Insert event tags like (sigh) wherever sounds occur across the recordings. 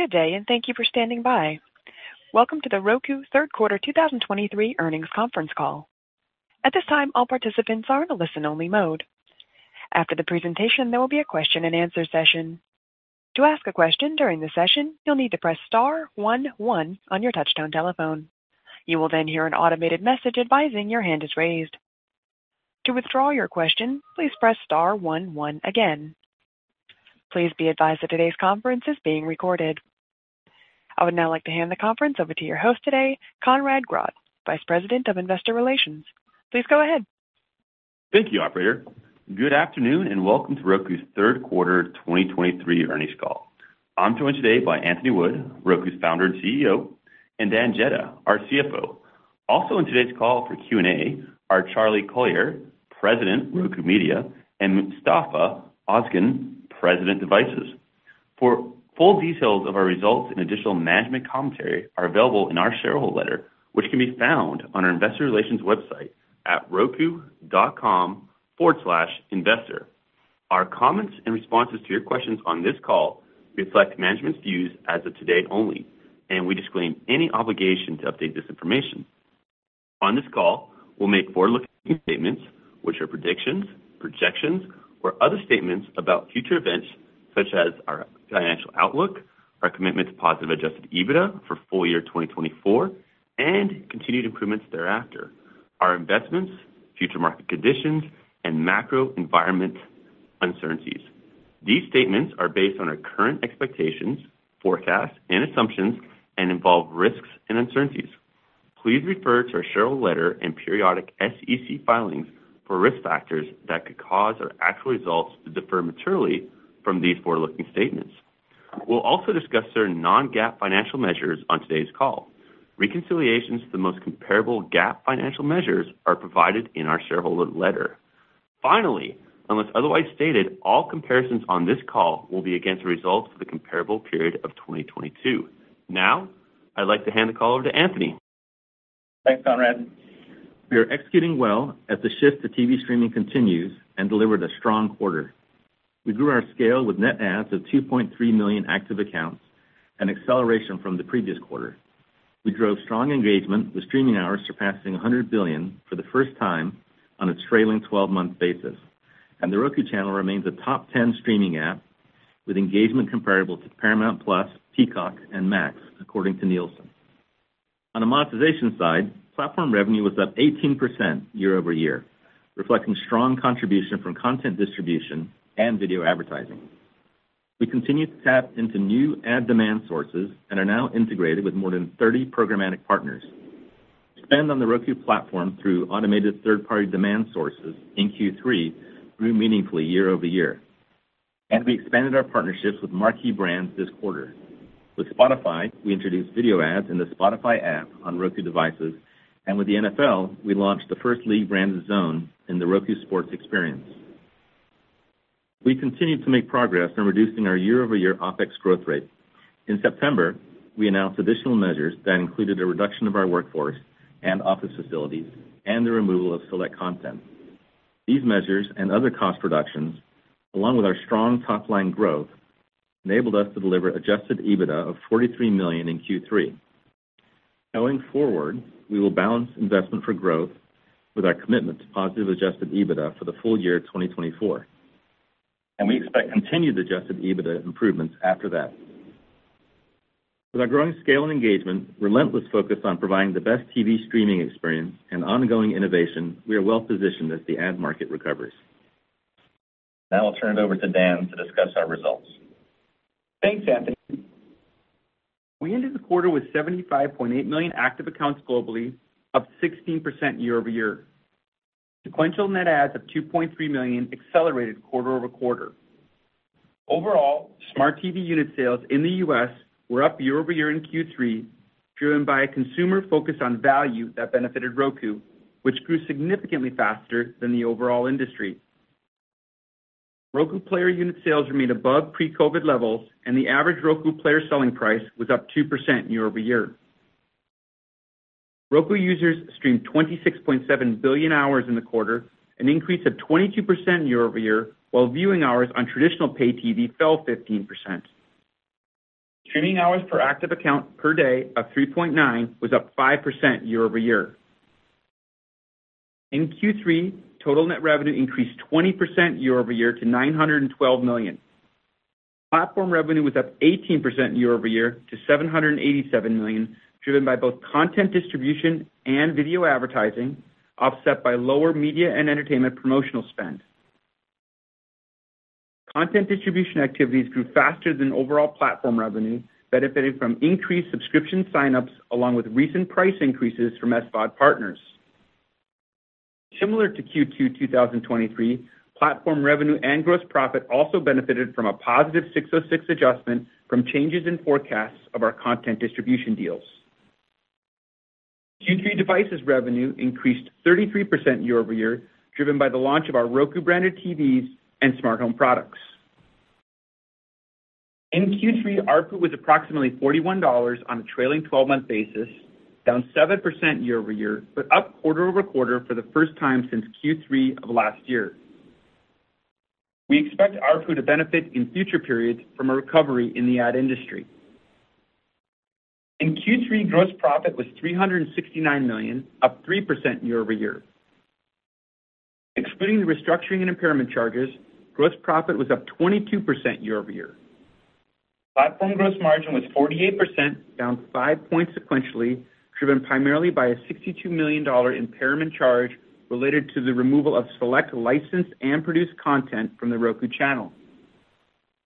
Good day, and thank you for standing by. Welcome to the Roku third quarter 2023 earnings conference call. At this time, all participants are in a listen-only mode. After the presentation, there will be a question-and-answer session. To ask a question during the session, you'll need to press star one one on your touchtone telephone. You will then hear an automated message advising your hand is raised. To withdraw your question, please press star one one again. Please be advised that today's conference is being recorded. I would now like to hand the conference over to your host today, Conrad Grodd, Vice President of Investor Relations. Please go ahead. Thank you, operator. Good afternoon, and welcome to Roku's third quarter 2023 earnings call. I'm joined today by Anthony Wood, Roku's founder and CEO, and Dan Jedda, our CFO. Also in today's call for Q&A are Charlie Collier, President, Roku Media, and Mustafa Ozgen, President, Devices. For full details of our results and additional management commentary are available in our shareholder letter, which can be found on our investor relations website at roku.com/investor. Our comments and responses to your questions on this call reflect management's views as of today only, and we disclaim any obligation to update this information. On this call, we'll make forward-looking statements, which are predictions, projections, or other statements about future events, such as our financial outlook, our commitment to positive Adjusted EBITDA for full year 2024, and continued improvements thereafter, our investments, future market conditions, and macro environment uncertainties. These statements are based on our current expectations, forecasts, and assumptions and involve risks and uncertainties. Please refer to our shareholder letter and periodic SEC filings for risk factors that could cause our actual results to differ materially from these forward-looking statements. We'll also discuss certain non-GAAP financial measures on today's call. Reconciliations to the most comparable GAAP financial measures are provided in our shareholder letter. Finally, unless otherwise stated, all comparisons on this call will be against the results for the comparable period of 2022. Now, I'd like to hand the call over to Anthony. Thanks, Conrad. We are executing well as the shift to TV streaming continues and delivered a strong quarter. We grew our scale with net adds of 2.3 million active accounts, an acceleration from the previous quarter. We drove strong engagement, with streaming hours surpassing 100 billion for the first time on a trailing twelve-month basis, and The Roku Channel remains a top 10 streaming app, with engagement comparable to Paramount+, Peacock, and Max, according to Nielsen. On the monetization side, platform revenue was up 18% year-over-year, reflecting strong contribution from content distribution and video advertising. We continue to tap into new ad demand sources and are now integrated with more than 30 programmatic partners. Spend on the Roku platform through automated third-party demand sources in Q3 grew meaningfully year-over-year, and we expanded our partnerships with marquee brands this quarter. With Spotify, we introduced video ads in the Spotify app on Roku devices, and with the NFL, we launched the first league-branded zone in the Roku Sports experience. We continued to make progress in reducing our year-over-year OpEx growth rate. In September, we announced additional measures that included a reduction of our workforce and office facilities and the removal of select content. These measures and other cost reductions, along with our strong top-line growth, enabled us to deliver Adjusted EBITDA of 43 million in Q3. Going forward, we will balance investment for growth with our commitment to positive Adjusted EBITDA for the full year 2024, and we expect continued Adjusted EBITDA improvements after that. With our growing scale and engagement, relentless focus on providing the best TV streaming experience, and ongoing innovation, we are well positioned as the ad market recovers. Now I'll turn it over to Dan to discuss our results. Thanks, Anthony. We ended the quarter with 75.8 million active accounts globally, up 16% year-over-year. Sequential net adds of 2.3 million accelerated quarter-over-quarter. Overall, smart TV unit sales in the U.S. were up year-over-year in Q3, driven by a consumer focus on value that benefited Roku, which grew significantly faster than the overall industry. Roku player unit sales remained above pre-COVID levels, and the average Roku player selling price was up 2% year-over-year. Roku users streamed 26.7 billion hours in the quarter, an increase of 22% year-over-year, while viewing hours on traditional pay TV fell 15%. Streaming hours per active account per day of 3.9 was up 5% year-over-year. In Q3, total net revenue increased 20% year-over-year to 912 million. Platform revenue was up 18% year-over-year to $787 million, driven by both content distribution and video advertising, offset by lower media and entertainment promotional spend. Content distribution activities grew faster than overall platform revenue, benefiting from increased subscription sign-ups along with recent price increases from SVOD partners. Similar to Q2 2023, platform revenue and gross profit also benefited from a positive 606 adjustment from changes in forecasts of our content distribution deals. Q3 devices revenue increased 33% year-over-year, driven by the launch of our Roku-branded TVs and smart home products. In Q3, ARPU was approximately $41 on a trailing 12-month basis, down 7% year-over-year, but up quarter-over-quarter for the first time since Q3 of last year. We expect ARPU to benefit in future periods from a recovery in the ad industry. In Q3, gross profit was $369 million, up 3% year-over-year. Excluding the restructuring and impairment charges, gross profit was up 22% year-over-year. Platform gross margin was 48%, down 5 points sequentially, driven primarily by a $62 million impairment charge related to the removal of select licensed and produced content from The Roku Channel.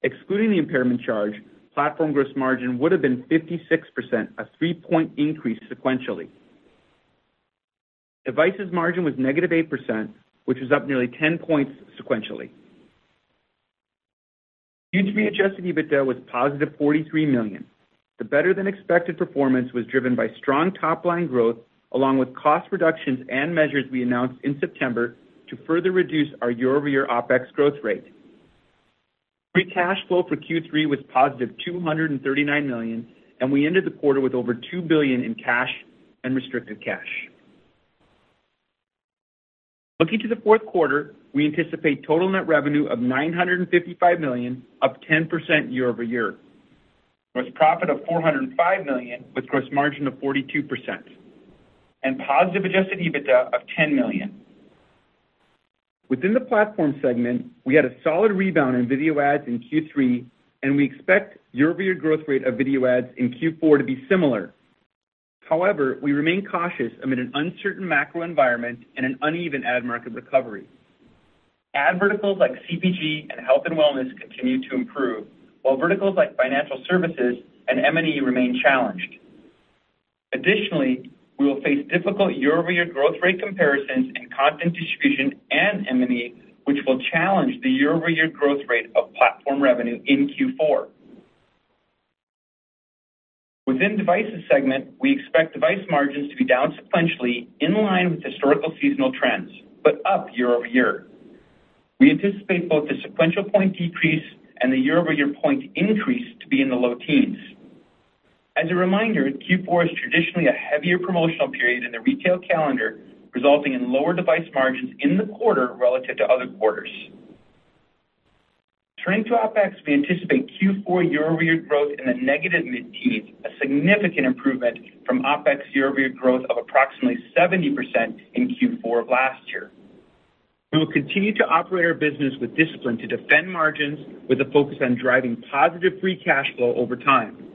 Excluding the impairment charge, platform gross margin would have been 56%, a 3-point increase sequentially. Devices margin was negative -8%, which was up nearly 10 points sequentially. Q3 adjusted EBITDA was positive $43 million. The better-than-expected performance was driven by strong top-line growth, along with cost reductions and measures we announced in September to further reduce our year-over-year OpEx growth rate. Free cash flow for Q3 was positive $239 million, and we ended the quarter with over 2 billion in cash and restricted cash. Looking to the fourth quarter, we anticipate total net revenue of 955 million, up 10% year-over-year. Gross profit of 405 million, with gross margin of 42%, and positive adjusted EBITDA of $10 million. Within the platform segment, we had a solid rebound in video ads in Q3, and we expect year-over-year growth rate of video ads in Q4 to be similar. However, we remain cautious amid an uncertain macro environment and an uneven ad market recovery. Ad verticals like CPG and health and wellness continue to improve, while verticals like financial services and M&E remain challenged. Additionally, we will face difficult year-over-year growth rate comparisons in content distribution and M&E, which will challenge the year-over-year growth rate of platform revenue in Q4. Within devices segment, we expect device margins to be down sequentially in line with historical seasonal trends, but up year-over-year. We anticipate both the sequential point decrease and the year-over-year point increase to be in the low teens. As a reminder, Q4 is traditionally a heavier promotional period in the retail calendar, resulting in lower device margins in the quarter relative to other quarters. Turning to OpEx, we anticipate Q4 year-over-year growth in the negative mid-teens, a significant improvement from OpEx year-over-year growth of approximately 70% in Q4 of last year. We will continue to operate our business with discipline to defend margins, with a focus on driving positive free cash flow over time.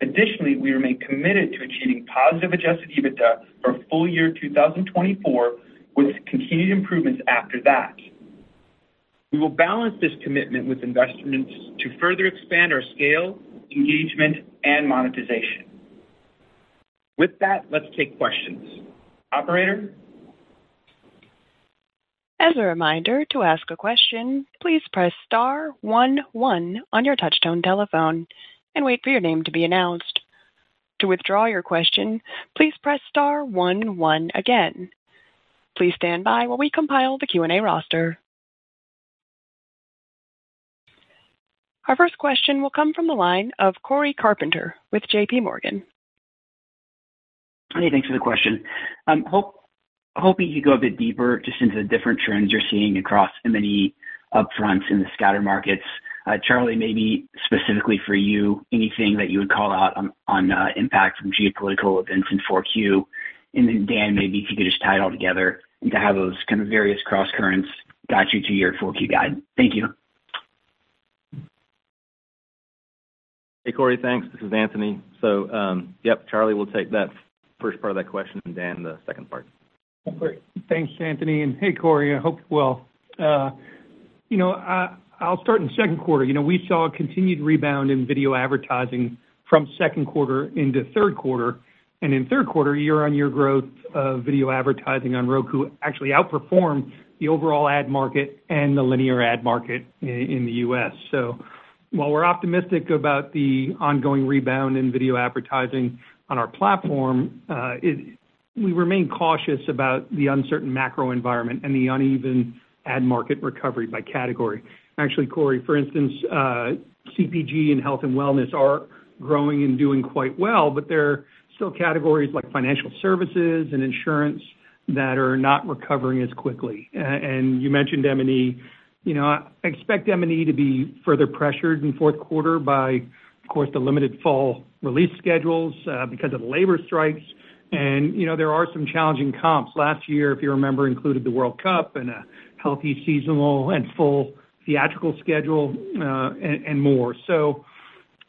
Additionally, we remain committed to achieving positive adjusted EBITDA for full year 2024, with continued improvements after that. We will balance this commitment with investments to further expand our scale, engagement, and monetization. With that, let's take questions. Operator? As a reminder, to ask a question, please press star one one on your touchtone telephone and wait for your name to be announced. To withdraw your question, please press star one one again. Please stand by while we compile the Q&A roster. Our first question will come from the line of Cory Carpenter with JPMorgan. Hey, thanks for the question. Um, hope hoping you could go a bit deeper just into the different trends you're seeing across M&E upfronts in the scatter markets. Uh, Charlie, maybe specifically for you, anything that you would call out on uh, impact from geopolitical events in 4Q? And then Dan, maybe if you could just tie it all together into how those kind of various crosscurrents got you to your 4Q guide. Thank you. Hey, Cory. Thanks. This is Anthony. So um yep, Charlie will take that first part of that question, and Dan, the second part. Great. Thanks, Anthony, and hey, Cory. I hope you're well. Uh, you know, I'll start in second quarter. You know, we saw a continued rebound in video advertising from second quarter into third quarter. And in third quarter, year-on-year growth of video advertising on Roku actually outperformed the overall ad market and the linear ad market in the U.S. So while we're optimistic about the ongoing rebound in video advertising on our platform, uh, we remain cautious about the uncertain macro environment and the uneven ad market recovery by category. Actually, Cory, for instance, uh, CPG and health and wellness are growing and doing quite well, but there are still categories like financial services and insurance that are not recovering as quickly. And you mentioned M&E. You know, I expect M&E to be further pressured in fourth quarter by, of course, the limited fall release schedules, uh, because of the labor strikes. And, you know, there are some challenging comps. Last year, if you remember, included the World Cup and a healthy seasonal and full theatrical schedule, uh, and more. So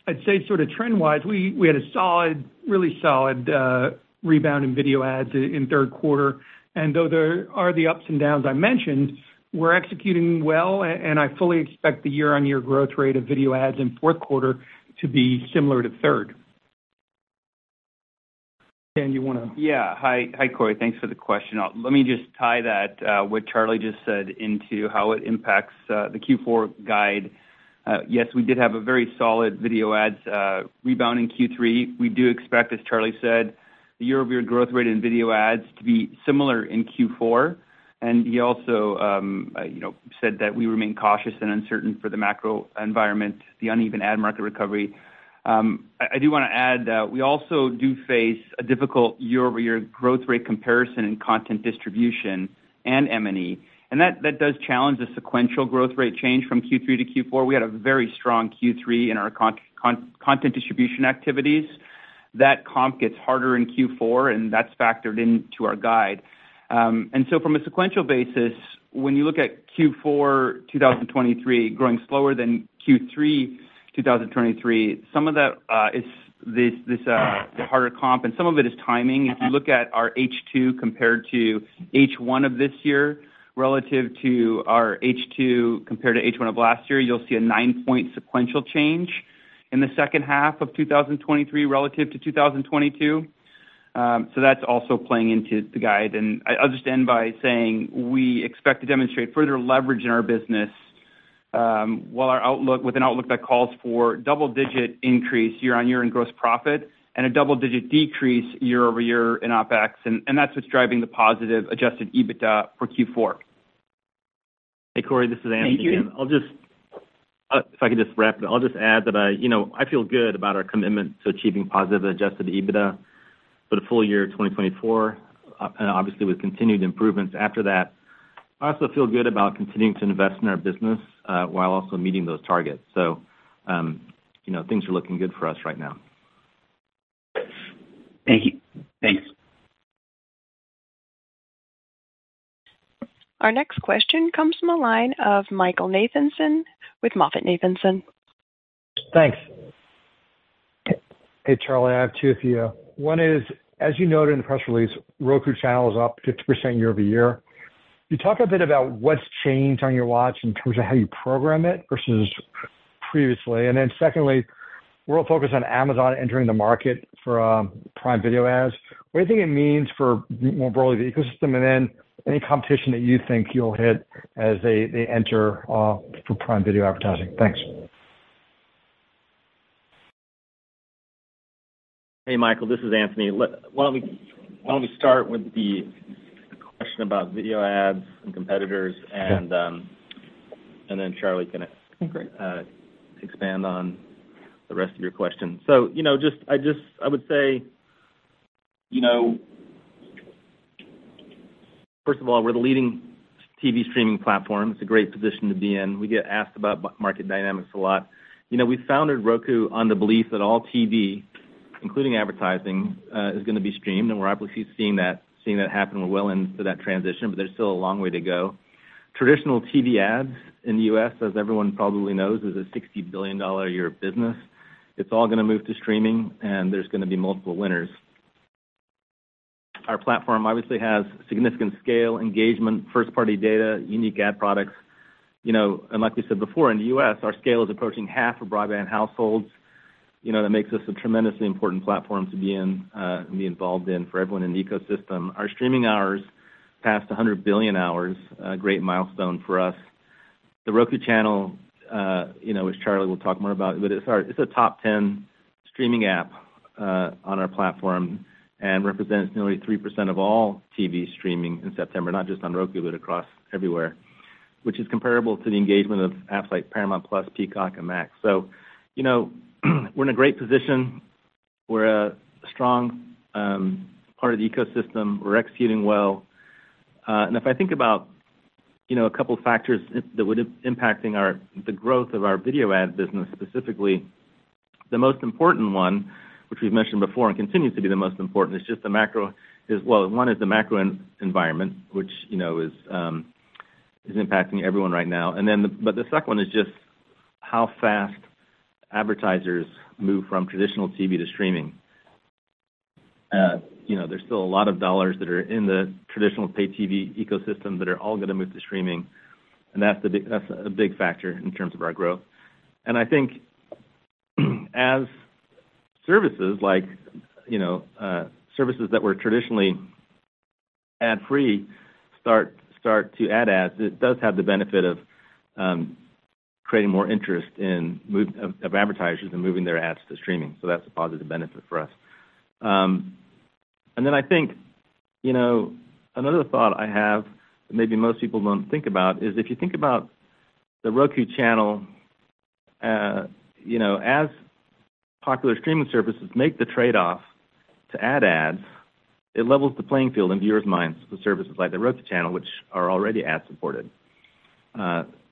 I'd say sort of trend-wise, we had a solid, really solid, uh, rebound in video ads in third quarter. And though there are the ups and downs I mentioned, we're executing well, and I fully expect the year-on-year growth rate of video ads in fourth quarter to be similar to third. Dan, you wanna- Yeah. Hi. Hi, Cory. Thanks for the question. Uh, let me just tie that, uh, what Charlie just said into how it impacts uh, the Q4 guide. Yes, we did have a very solid video ads rebound in Q3. We do expect, as Charlie said, the year-over-year growth rate in video ads to be similar in Q4. And He also, um, you know, said that we remain cautious and uncertain for the macro environment, the uneven ad market recovery. I do wanna add that we also do face a difficult year-over-year growth rate comparison in content distribution and M&E. and That does challenge the sequential growth rate change from Q3 to Q4. We had a very strong Q3 in our content distribution activities. That comp gets harder in Q4, and that's factored into our guide. Um and so from a sequential basis, when you look at Q4 2023 growing slower than Q3 2023, some of that uh, is uh, the harder comp, and some of it is timing. If you look at our H2 compared to H1 of this year relative to our H2 compared to H1 of last year, you'll see a 9-point sequential change in the second half of 2023 relative to 2022. Um, so That's also playing into the guide. And I'll just end by saying we expect to demonstrate further leverage in our business, Um, with an outlook that calls for double-digit increase year-on-year in gross profit and a double-digit decrease year-over-year in OpEx. And that's what's driving the positive adjusted EBITDA for Q4. Hey, Cory, this is Anthony again. Thank you. I'll just, uh, if I could just wrap it, I'll just add that I, you know, I feel good about our commitment to achieving positive adjusted EBITDA for the full year 2024, uh, and obviously with continued improvements after that. I also feel good about continuing to invest in our business, Uh, while also meeting those targets. So, um, you know, things are looking good for us right now. Thank you. Thanks. Our next question comes from the line of Michael Nathanson with MoffettNathanson. Thanks. Hey, Charlie, I have two for you. One is, as you noted in the press release, Roku Channel is up 50% year-over-year. You talk a bit about what's changed on your watch in terms of how you program it versus previously? And then secondly, we're all focused on Amazon entering the market for um, Prime Video ads. What do you think it means for more broadly the ecosystem, and then any competition that you think you'll hit as they enter uh, for Prime Video advertising? Thanks. Hey, Michael, this is Anthony. Why don't we start with the question about video ads and competitors and um and then Charlie can uh expand on the rest of your question. So you know, just I just I would say, you know, first of all, we're the leading TV streaming platform. It's a great position to be in. We get asked about market dynamics a lot. You know, we founded Roku on the belief that all TV, including advertising, is gonna be streamed, and we're obviously seeing that happen. We're well into that transition, but there's still a long way to go. Traditional TV ads in the U.S., as everyone probably knows, is a $60 billion a year business. It's all gonna move to streaming, and there's gonna be multiple winners. Our platform obviously has significant scale, engagement, first-party data, unique ad products. You know, and like we said before, in the U.S., our scale is approaching half of broadband households. You know, that makes us a tremendously important platform to be in, and be involved in for everyone in the ecosystem. Our streaming hours passed 100 billion hours, a great milestone for us. The Roku Channel, uh, you know, which Charlie will talk more about, but it's our it's a top 10 streaming app uh, on our platform and represents nearly 3% of all TV streaming in September, not just on Roku, but across everywhere, which is comparable to the engagement of apps like Paramount+, Peacock, and Max. So, you know, (clears throat) we're in a great position. We're a strong part of the ecosystem. We're executing well. And if I think about, you know, a couple factors that would impacting our, the growth of our video ad business specifically, the most important one, which we've mentioned before and continues to be the most important, is just the macro. Is well, one is the macro environment, which, you know, is um is impacting everyone right now. And then, but the second one is just how fast advertisers move from traditional TV to streaming. Uh, you know, there's still a lot of dollars that are in the traditional pay TV ecosystem that are all gonna move to streaming, and that's a big factor in terms of our growth. And I think (clears throat) as services like, you know, uh, services that were traditionally ad-free start to add ads, it does have the benefit of um, creating more interest in of advertisers and moving their ads to streaming. So that's a positive benefit for us. Um, and then I think, you know, another thought I have that maybe most people don't think about is if you think about The Roku Channel, you know, as popular streaming services make the trade-off to add ads, it levels the playing field in viewers' minds with services like The Roku Channel, which are already ad-supported.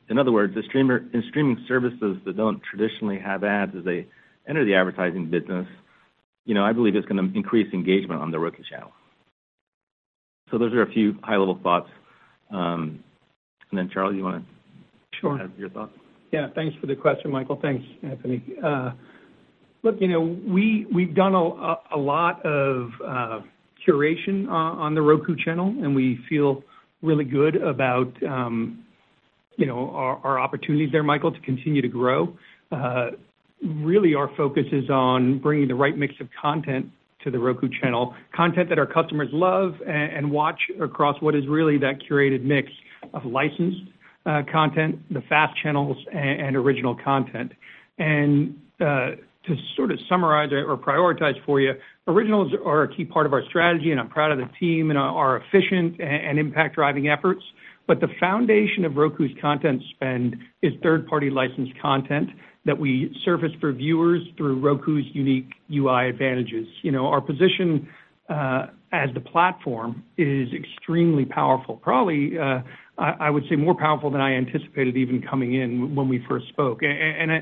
In other words, the streamer in streaming services that don't traditionally have ads as they enter the advertising business, you know, I believe it's gonna increase engagement on The Roku Channel. So those are a few high-level thoughts. Um, and then, Charlie, you wanna- Sure. Add your thoughts? Yeah. Thanks for the question, Michael. Thanks, Anthony. Uh, look, you know, we've done a lot of uh, curation on The Roku Channel, and we feel really good about, um, you know, our opportunities there, Michael, to continue to grow. Really our focus is on bringing the right mix of content to The Roku Channel, content that our customers love and watch across what is really that curated mix of licensed content, the FAST channels, and original content. And uh to sort of summarize or prioritize for you, originals are a key part of our strategy, and I'm proud of the team and our efficient and impact-driving efforts. But the foundation of Roku's content spend is third-party licensed content that we surface for viewers through Roku's unique UI advantages. You know, our position uh, as the platform is extremely powerful. Probably, uh, I would say more powerful than I anticipated even coming in when we first spoke. And, uh,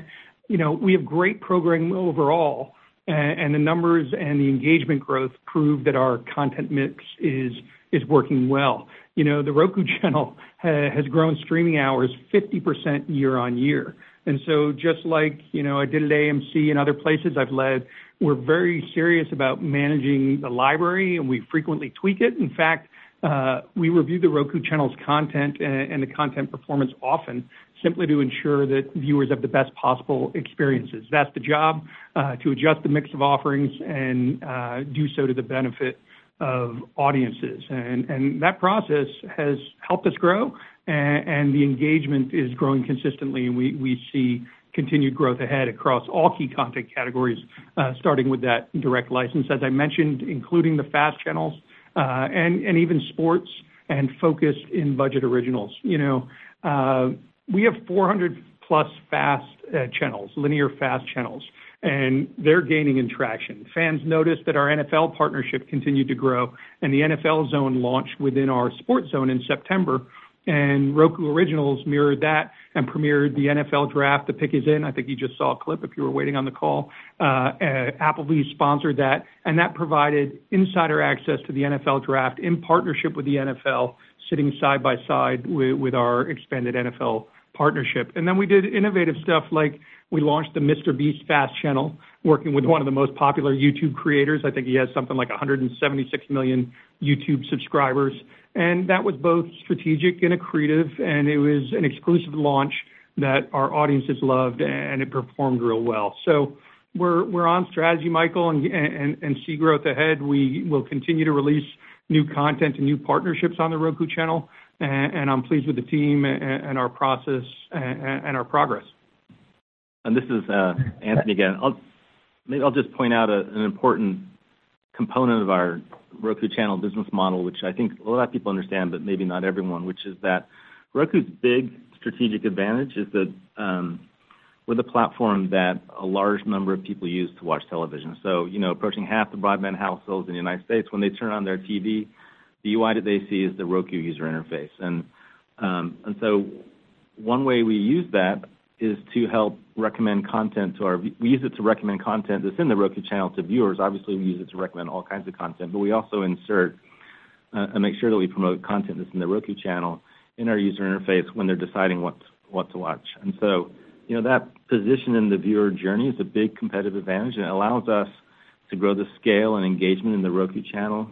you know, we have great programming overall, and the numbers and the engagement growth prove that our content mix is is working well. You know, The Roku (laughs) Channel has grown streaming hours 50% year-on-year. And so just like, you know, I did at AMC and other places I've led, we're very serious about managing the library, and we frequently tweak it. In fact, uh, we review The Roku Channel's content and the content performance often simply to ensure that viewers have the best possible experiences. That's the job uh, to adjust the mix of offerings and uh, do so to the benefit of audiences. And, and that process has helped us grow, and and the engagement is growing consistently, and we we see continued growth ahead across all key content categories, uh, starting with that direct license, as I mentioned, including the FAST channels, uh, and and even sports and focused in-budget originals. You know, uh, we have 400+ plus FAST channels, linear FAST channels, and they're gaining in traction. Fans noticed that our NFL partnership continued to grow, and the NFL Zone launched within our Sports Zone in September, and Roku Originals mirrored that and premiered the NFL Draft. The Pick is In. I think you just saw a clip if you were waiting on the call. Uh, uh, Applebee's sponsored that, and that provided insider access to the NFL Draft in partnership with the NFL, sitting side by side with our expanded NFL partnership. And then we did innovative stuff like we launched the MrBeast FAST channel, working with one of the most popular YouTube creators. I think he has something like 176 million YouTube subscribers. And that was both strategic and accretive, and it was an exclusive launch that our audiences loved, and it performed real well. So we're on strategy, Michael, and and see growth ahead. We will continue to release new content and new partnerships on The Roku Channel, and I'm pleased with the team and our process and our progress. And this is uh, Anthony again. Maybe I'll just point out an important component of our Roku Channel business model, which I think a lot of people understand, but maybe not everyone, which is that Roku's big strategic advantage is that um, we're the platform that a large number of people use to watch television. So, you know, approaching half the broadband households in the United States, when they turn on their TV, the UI that they see is the Roku user interface. And, um, and so one way we use that is to help recommend content to our. We use it to recommend content that's in The Roku Channel to viewers. Obviously, we use it to recommend all kinds of content, but we also insert uh, and make sure that we promote content that's in The Roku Channel in our user interface when they're deciding what what to watch. And so, you know, that position in the viewer journey is a big competitive advantage, and it allows us to grow the scale and engagement in The Roku Channel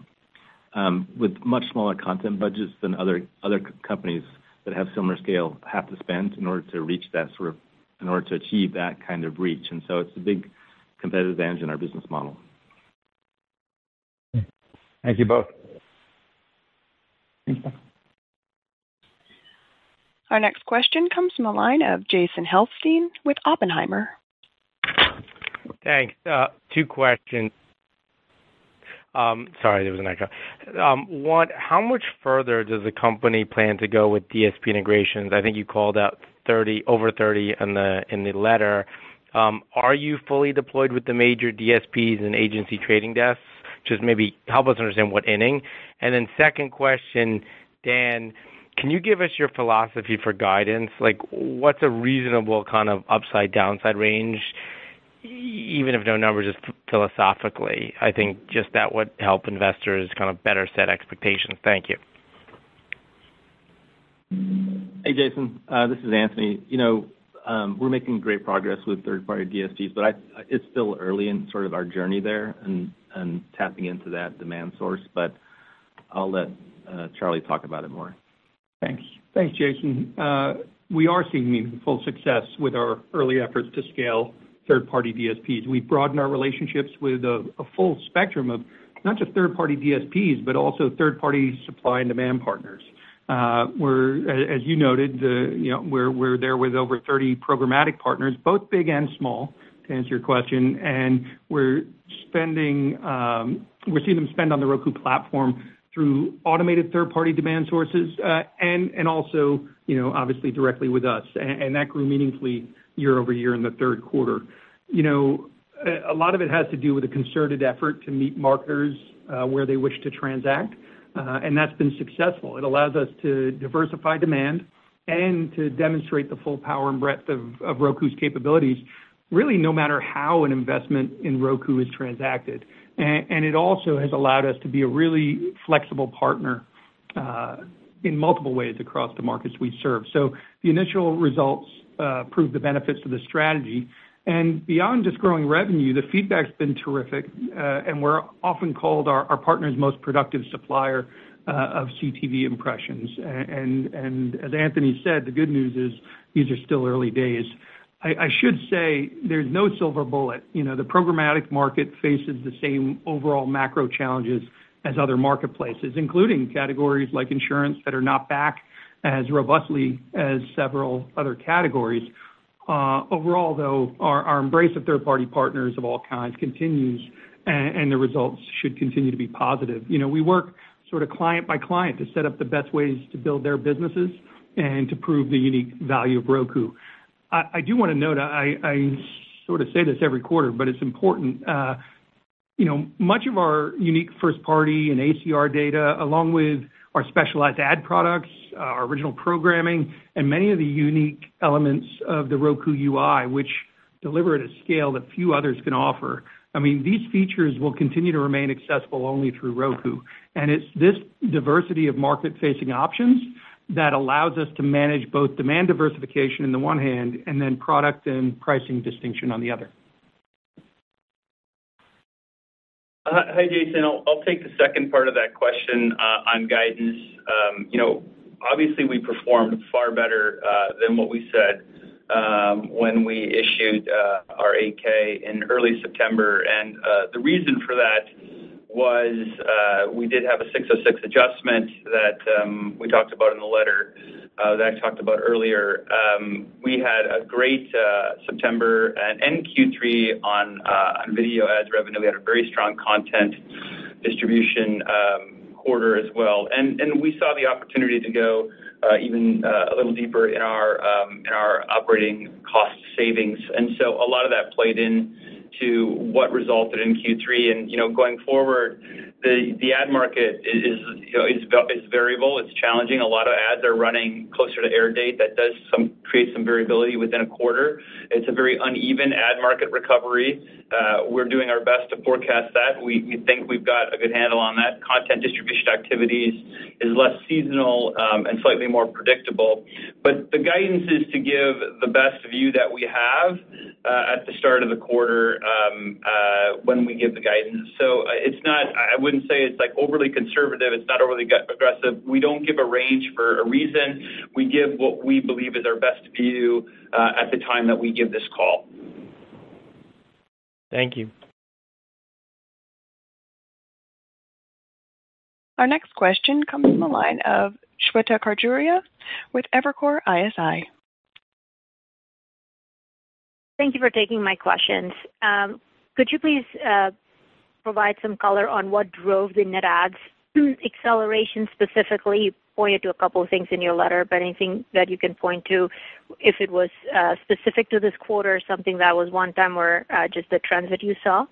with much smaller content budgets than other other companies that have similar scale have to spend in order to reach that sort of in order to achieve that kind of reach. And so it's a big competitive advantage in our business model. Thank you both. Thanks. Our next question comes from the line of Jason Helfstein with Oppenheimer. Thanks. Uh, Two questions. Um, sorry, there was an echo. Um, One, how much further does the company plan to go with DSP integrations? I think you called out 30, over 30 in the in the letter. Um, are you fully deployed with the major DSPs and agency trading desks? Just maybe help us understand what inning. Second question, Dan, can you give us your philosophy for guidance? Like, what's a reasonable kind of upside downside range, even if no numbers, just philosophically? I think just that would help investors kind of better set expectations. Thank you. Hey, Jason, uh, this is Anthony. You know, um, we're making great progress with third-party DSPs, but it's still early in sort of our journey there and and tapping into that demand source. But I'll let uh, Charlie talk about it more. Thanks. Thanks, Jason. Uh, we are seeing meaningful success with our early efforts to scale third-party DSPs. We've broadened our relationships with a full spectrum of not just third-party DSPs, but also third-party supply and demand partners. As you noted, you know, we're we're there with over 30 programmatic partners, both big and small, to answer your question. And we're spending, we're seeing them spend on the Roku platform through automated third-party demand sources, uh and and also, you know, obviously directly with us. And that grew meaningfully year-over-year in the third quarter. You know, a lot of it has to do with a concerted effort to meet marketers uh, where they wish to transact, uh, and that's been successful. It allows us to diversify demand and to demonstrate the full power and breadth of Roku's capabilities, really, no matter how an investment in Roku is transacted. And it also has allowed us to be a really flexible partner uh, in multiple ways across the markets we serve. So the initial results Uh, prove the benefits of the strategy. And beyond just growing revenue, the feedback's been terrific, uh, and we're often called our partner's most productive supplier uh, of CTV impressions. And as Anthony said, the good news is these are still early days. I should say there's no silver bullet. You know, the programmatic market faces the same overall macro challenges as other marketplaces, including categories like insurance that are not back as robustly as several other categories. Uh, overall, though, our embrace of third-party partners of all kinds continues, and the results should continue to be positive. You know, we work sort of client by client to set up the best ways to build their businesses and to prove the unique value of Roku. I do wanna note, I sort of say this every quarter, but it's important. Uh, you know, much of our unique first-party and ACR data, along with our specialized ad products, uh, our original programming, and many of the unique elements of the Roku UI, which deliver at a scale that few others can offer. I mean, these features will continue to remain accessible only through Roku. And it's this diversity of market-facing options that allows us to manage both demand diversification on the one hand and then product and pricing distinction on the other. Hi, Jason. I'll take the second part of that question uh, on guidance. Um, you know, obviously, we performed far better uh, than what we said um, when we issued uh, our 8-K in early September. And uh the reason for that was uh, we did have a 606 adjustment that um, we talked about in the letter uh, that I talked about earlier. Um, we had a great uh, September and Q3 on video ads revenue. We had a very strong content distribution um, quarter as well. And and we saw the opportunity to go even a little deeper in our um in our operating cost savings. And so a lot of that played into what resulted in Q3. You know, going forward, the ad market is, you know, variable. It's challenging. A lot of ads are running closer to air date. That does create some variability within a quarter. It's a very uneven ad market recovery. Uh, we're doing our best to forecast that. We think we've got a good handle on that. Content distribution activities is less seasonal um, and slightly more predictable. But the guidance is to give the best view that we have uh, at the start of the quarter um, uh, when we give the guidance. So it's not. I wouldn't say it's like overly conservative. It's not overly aggressive. We don't give a range for a reason. We give what we believe is our best view uh, at the time that we give this call. Thank you. Our next question comes from the line of Shweta Khajuria with Evercore ISI. Thank you for taking my questions. Um, could you please uh, provide some color on what drove the net adds (clears throat) acceleration specifically? You pointed to a couple of things in your letter, but anything that you can point to if it was uh, specific to this quarter, something that was one time or uh, just the trends that you saw.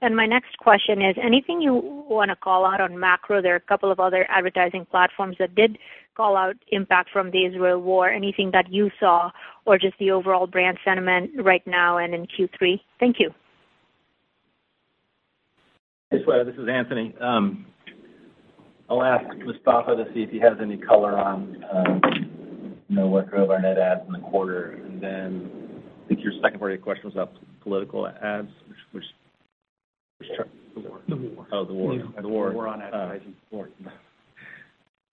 And my next question is, anything you wanna call out on macro? There are a couple of other advertising platforms that did call out impact from the Israel war. Anything that you saw or just the overall brand sentiment right now and in Q3? Thank you. Hey, Shweta, this is Anthony. Um, I'll ask Mustafa to see if he has any color on, uh, you know, what drove our net adds in the quarter. And then I think your second part of your question was about political ads, which The war. Oh, the war. Yeah. The war. The war on uh, advertising. Which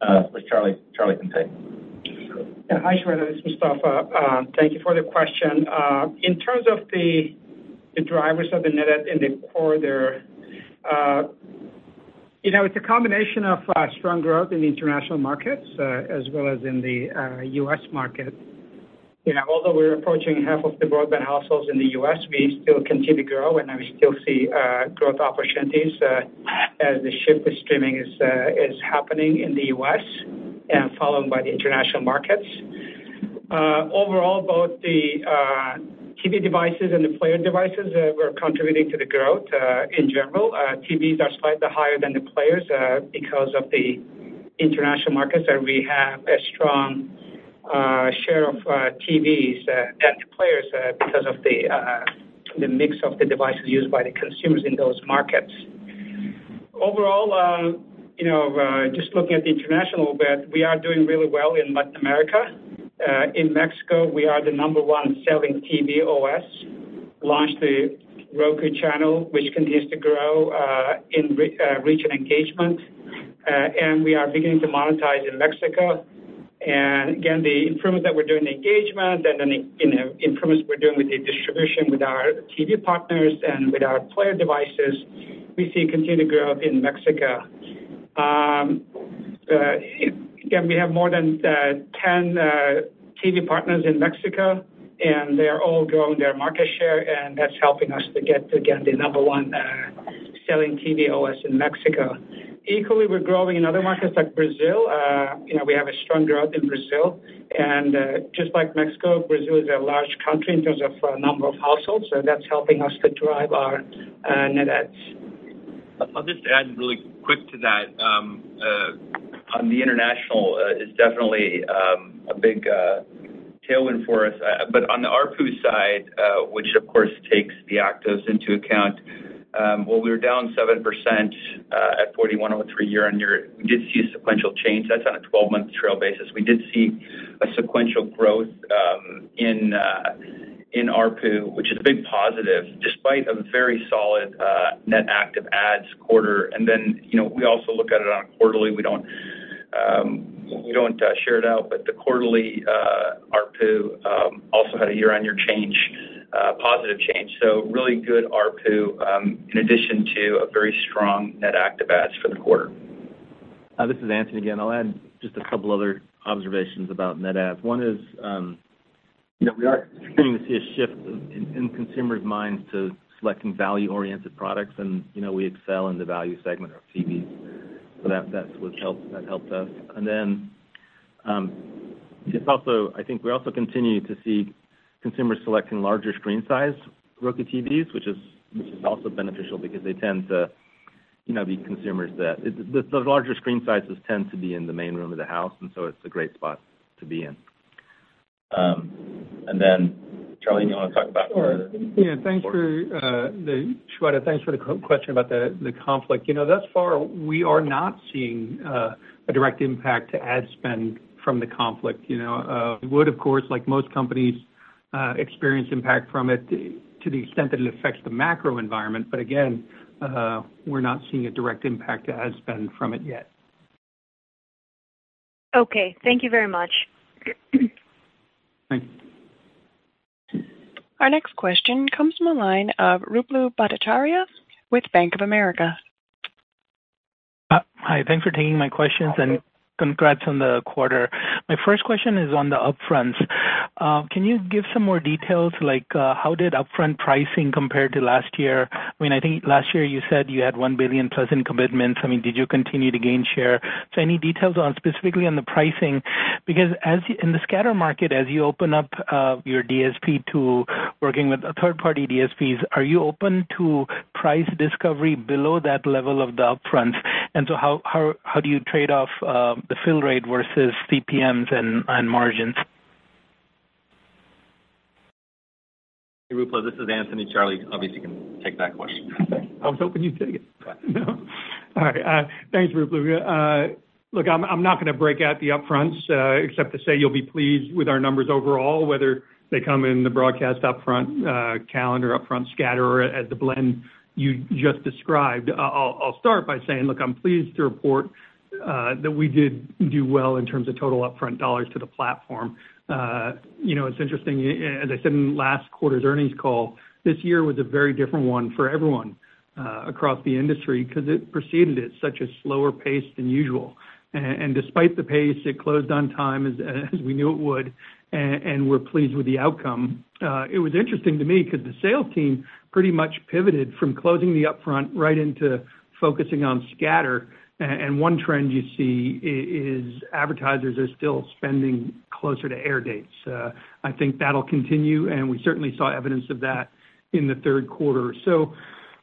uh, Charlie Charlie can take. Yeah. Hi, Shweta. This is Mustafa. Um, thank you for the question. In terms of the the drivers of the net add in the quarter, you know, Uh, it's a combination of uh, strong growth in the international markets, uh, as well as in the U.S. market. You know, although we're approaching half of the broadband households in the U.S., we still continue to grow, and we still see growth opportunities, as the shift to streaming is is happening in the U.S. and followed by the international markets. Overall, both the TV devices and the player devices uh, were contributing to the growth. Uh, in general, uh, TVs are slightly higher than the players, because of the international markets, that we have a strong share of TVs than the players, because of the the mix of the devices used by the consumers in those markets. Overall, you know, just looking at the international bit, we are doing really well in Latin America. Uh, in Mexico, we are the number one selling TV OS. Launched The Roku Channel, which continues to grow uh, in uh, reach and engagement. And we are beginning to monetize in Mexico. And again, the improvements that we're doing in engagement and then the improvements we're doing with the distribution with our TV partners and with our player devices, we see continued growth in Mexico. Um, Again, we have more than uh, 10 uh, TV partners in Mexico, and they are all growing their market share, and that's helping us to get, again, the number one uh, selling TV OS in Mexico. Equally, we're growing in other markets like Brazil. You know, we have a strong growth in Brazil. And just like Mexico, Brazil is a large country in terms of number of households, so that's helping us to drive our net adds. I'll just add really quick to that. Um, on the international uh, is definitely um, a big uh, tailwind for us. Uh, but on the ARPU side, which of course takes the actives into account, um, while we were down 7% at 4,103 year-on-year, we did see a sequential change. That's on a 12-month trail basis. We did see a sequential growth um, in ARPU, which is a big positive, despite a very solid net active adds quarter. And then, you know, we also look at it on a quarterly. We don't Um, uh, share it out, but the quarterly uh, ARPU um, also had a year-on-year change, uh, positive change. So really good ARPU um, in addition to a very strong net active adds for the quarter. This is Anthony again. I'll add just a couple other observations about net adds. One is, you know, we are continuing to see a shift in consumers' minds to selecting value-oriented products, and, you know, we excel in the value segment of TVs. So that that's what helped us. And then um, it's also, I think we also continue to see consumers selecting larger screen size Roku TVs, which is which is also beneficial because they tend to, you know, be consumers that the larger screen sizes tend to be in the main room of the house, and so it's a great spot to be in. Um, Charlie, you wanna talk about the Sure. Yeah, thanks for uh, the Shweta, thanks for the question about the conflict. You know, thus far, we are not seeing uh, a direct impact to ad spend from the conflict. You know, uh, we would, of course, like most companies, experience impact from it to the extent that it affects the macro environment. But again, we're not seeing a direct impact to ad spend from it yet. Okay. Thank you very much. Thanks. Our next question comes from the line of Ruplu Bhattacharya with Bank of America. Uh, hi. Thanks for taking my questions, and congrats on the quarter. My first question is on the upfronts. Uh, can you give some more details, like, uh, how did upfront pricing compare to last year? I mean, I think last year you said you had 1 billion plus in commitments. I mean, did you continue to gain share? So any details on, specifically on the pricing? Because as in the scatter market, as you open up uh, your DSP to working with third-party DSPs, are you open to price discovery below that level of the upfronts? And so how do you trade off um, the fill rate versus CPMs and margins? Hey, Ruplu, this is Anthony. Charlie obviously can take that question. I was hoping you'd take it. (laughs) All right. Uh, thanks, Ruplu. Uh, look, I'm not gonna break out the upfronts, uh, except to say you'll be pleased with our numbers overall, whether they come in the broadcast upfront, calendar upfront, scatter, or as the blend you just described. I'll start by saying, look, I'm pleased to report Uh, that we did do well in terms of total upfront dollars to the platform. Uh, you know, it's interesting, uh, as I said in last quarter's earnings call, this year was a very different one for everyone across the industry because it proceeded at such a slower pace than usual. And despite the pace, it closed on time as (laughs) we knew it would, and we're pleased with the outcome. It was interesting to me because the sales team pretty much pivoted from closing the upfront right into focusing on scatter. And one trend you see is advertisers are still spending closer to air dates. Uh, I think that'll continue, and we certainly saw evidence of that in the third quarter. So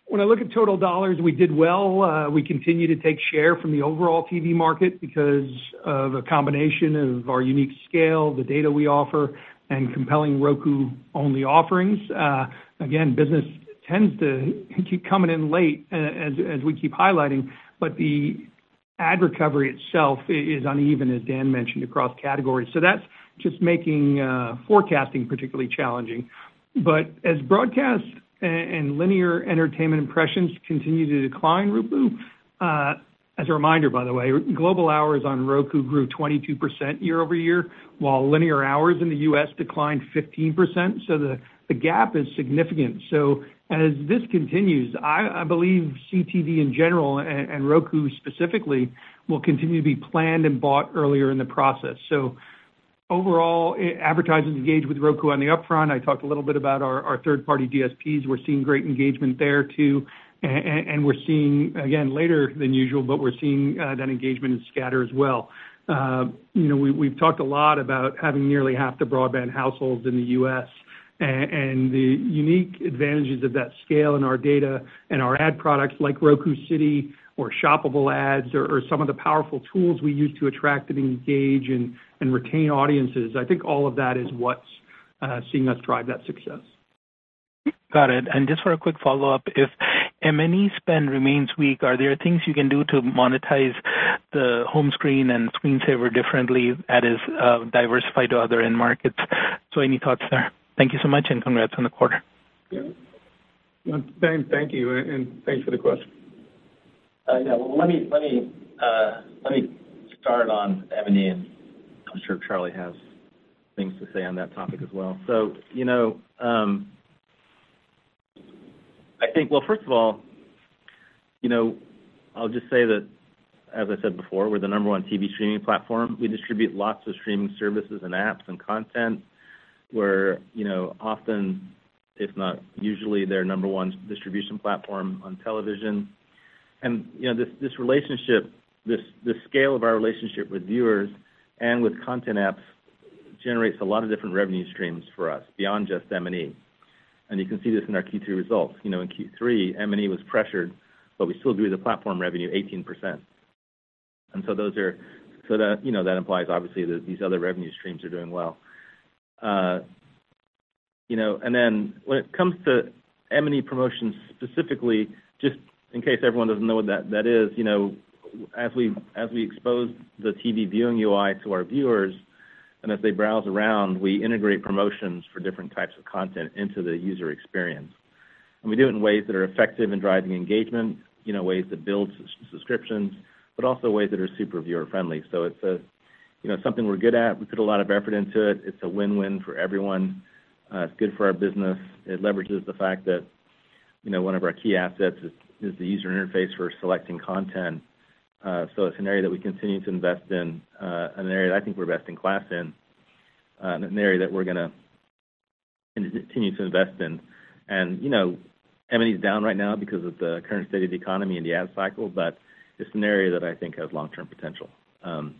when I look at total dollars, we did well. Uh, we continue to take share from the overall TV market because of a combination of our unique scale, the data we offer, and compelling Roku-only offerings. Uh, again, business tends to (laughs) keep coming in late as we keep highlighting, but the ad recovery itself is uneven, as Dan mentioned, across categories. So that's just making uh, forecasting particularly challenging. But as broadcast and linear entertainment impressions continue to decline, Ruplu, uh, as a reminder, by the way, global hours on Roku grew 22% year-over-year, while linear hours in the U.S. declined 15%. So the gap is significant. As this continues, I believe CTV in general and Roku specifically will continue to be planned and bought earlier in the process. So overall, eh, advertisers engage with Roku on the upfront. I talked a little bit about our third-party DSPs. We're seeing great engagement there too. We're seeing, again, later than usual, but we're seeing uh, that engagement in scatter as well. Uh, you know, we've talked a lot about having nearly half the broadband households in the U.S. and the unique advantages of that scale and our data and our ad products like Roku City or shoppable ads or some of the powerful tools we use to attract and engage and retain audiences, I think all of that is what's uh, seeing us drive that success. Got it. And just for a quick follow-up, if M&E spend remains weak, are there things you can do to monetize the home screen and screensaver differently that is uh, diversified to other end markets? So any thoughts there? Thank you so much, and congrats on the quarter. Yeah. Thank you, and thanks for the question. Uh, yeah. Well, let me uh, start on M&E, and I'm sure Charlie has things to say on that topic as well. So, you know, um, I think, well, first of all, you know, I'll just say that, as I said before, we're the number one TV streaming platform. We distribute lots of streaming services and apps and content. We're, you know, often, if not usually, their number one distribution platform on television. And, you know, this this relationship, this the scale of our relationship with viewers and with content apps generates a lot of different revenue streams for us beyond just M&E. And You can see this in our Q3 results. You know, in Q3, M&E was pressured, but we still grew the platform revenue 18%. And so those are... So that, you know, that implies obviously that these other revenue streams are doing well. Uh, you know, and then when it comes to M&E promotions specifically, just in case everyone doesn't know what that is, you know, as we expose the TV viewing UI to our viewers, and as they browse around, we integrate promotions for different types of content into the user experience. And we do it in ways that are effective in driving engagement, you know, ways that build subscriptions, but also ways that are super viewer-friendly. It's a, you know, something we're good at. We put a lot of effort into it. It's a win-win for everyone. Uh, it's good for our business. It leverages the fact that, you know, one of our key assets is the user interface for selecting content. Uh, so it's an area that we continue to invest in, uh, an area that I think we're best in class in, an area that we're gonna continue to invest in. And, you know, M&E is down right now because of the current state of the economy and the ad cycle, but it's an area that I think has long-term potential. Um,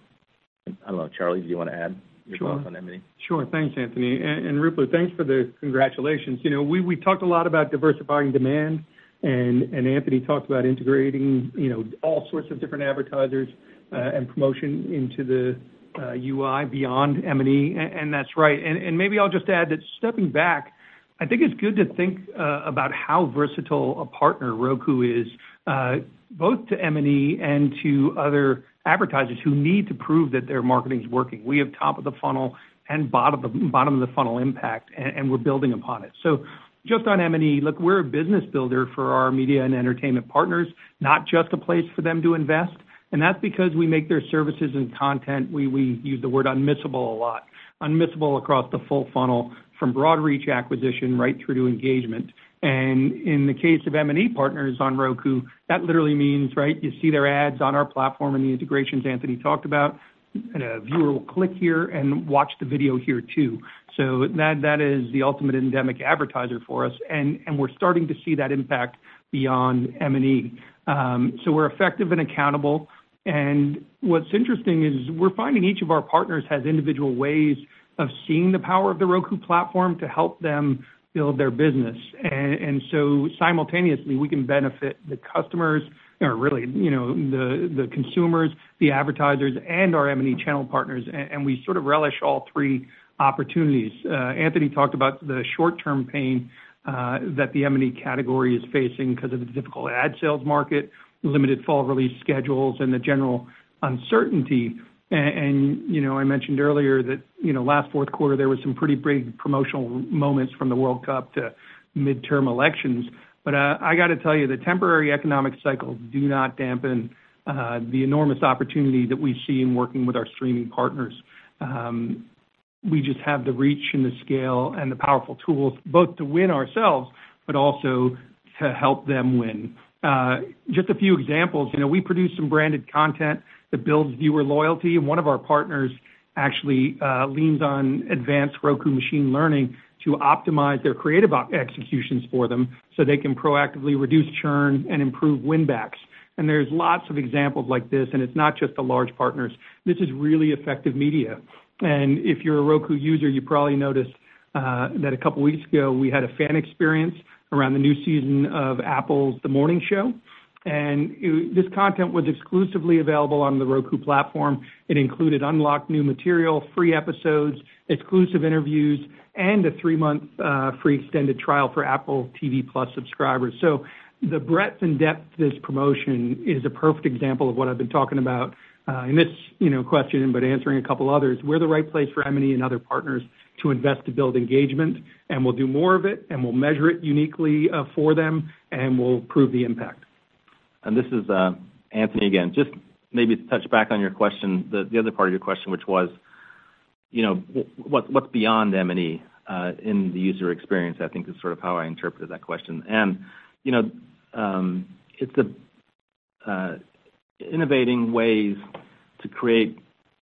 I don't know, Charlie, do you wanna add your thoughts on M&E? Sure. Thanks, Anthony. And Ruplu, thanks for the congratulations. You know, we we talked a lot about diversifying demand, and and Anthony talked about integrating, you know, all sorts of different advertisers uh, and promotion into the uh, UI beyond M&E, and that's right. And and maybe I'll just add that stepping back, I think it's good to think uh, about how versatile a partner Roku is, both to M&E and to other advertisers who need to prove that their marketing is working. We have top of the funnel and bottom of the funnel impact, and we're building upon it. So just on M&E, look, we're a business builder for our media and entertainment partners, not just a place for them to invest. And that's because we make their services and content, we use the word unmissable a lot. Unmissable across the full funnel from broad reach acquisition right through to engagement. And in the case of M&E partners on Roku, that literally means, right, you see their ads on our platform and the integrations Anthony talked about, and a viewer will click here and watch the video here too. So that, that is the ultimate endemic advertiser for us, and we're starting to see that impact beyond M&E. Um, so we're effective and accountable. And what's interesting is we're finding each of our partners has individual ways of seeing the power of the Roku platform to help them build their business. And so simultaneously, we can benefit the customers or really, you know, the the consumers, the advertisers, and our M&E channel partners, and we sort of relish all three opportunities. Uh, Anthony talked about the short-term pain uh, that the M&E category is facing because of the difficult ad sales market, limited fall release schedules, and the general uncertainty. And, you know, I mentioned earlier that, you know, last fourth quarter, there was some pretty big promotional moments from the World Cup to midterm elections. But, uh, I gotta tell you, the temporary economic cycles do not dampen uh, the enormous opportunity that we see in working with our streaming partners. Um, we just have the reach and the scale and the powerful tools both to win ourselves, but also to help them win. Uh, just a few examples. You know, we produce some branded content that builds viewer loyalty, and one of our partners actually uh leans on advanced Roku machine learning to optimize their creative executions for them so they can proactively reduce churn and improve win backs. And there's lots of examples like this, and it's not just the large partners. This is really effective media. And if you're a Roku user, you probably noticed uh that a couple weeks ago, we had a fan experience around the new season of Apple's The Morning Show. And this content was exclusively available on the Roku platform. It included unlocked new material, free episodes, exclusive interviews, and a three-month uh, free extended trial for Apple TV+ subscribers. So the breadth and depth of this promotion is a perfect example of what I've been talking about uh, in this, you know, question, but answering a couple others. We're the right place for M&E and other partners to invest to build engagement, and we'll do more of it, and we'll measure it uniquely uh, for them, and we'll prove the impact. And this is uh, Anthony again. Just maybe to touch back on your question, the other part of your question, which was, you know, what's beyond M&E uh, in the user experience, I think is sort of how I interpreted that question. And you know, um, it's a uh innovating ways to create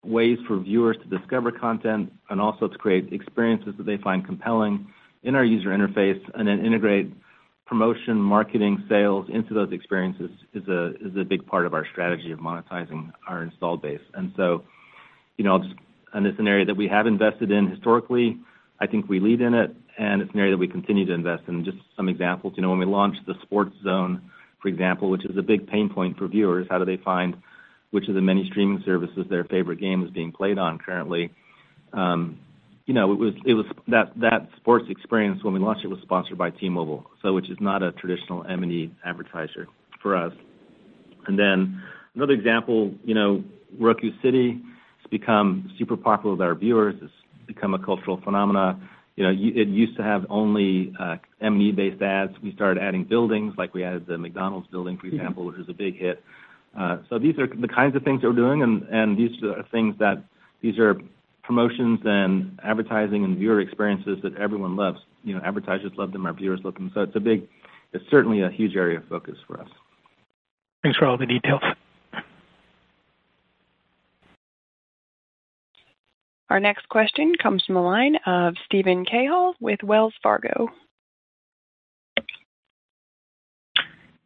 ways for viewers to discover content and also to create experiences that they find compelling in our user interface, and then integrate promotion, marketing, sales into those experiences is a is a big part of our strategy of monetizing our installed base. And so, you know, it's an area that we have invested in historically. I think we lead in it, and it's an area that we continue to invest in. Just some examples, you know, when we launched the Sports Zone, for example, which is a big pain point for viewers, how do they find which of the many streaming services their favorite game is being played on currently? Um, You know, it was it was that that sports experience when we launched it was sponsored by T-Mobile, so which is not a traditional M&E advertiser for us. And then another example, you know, Roku City has become super popular with our viewers. It's become a cultural phenomenon. You know, it used to have only uh, M&E-based ads. We started adding buildings, like we added the McDonald's building, for example, which was a big hit. Uh, so these are the kinds of things that we're doing, and and these are things that these are promotions and advertising and viewer experiences that everyone loves. You know, advertisers love them, our viewers love them. So it's a big, it's certainly a huge area of focus for us. Thanks for all the details. Our next question comes from the line of Steven Cahall with Wells Fargo.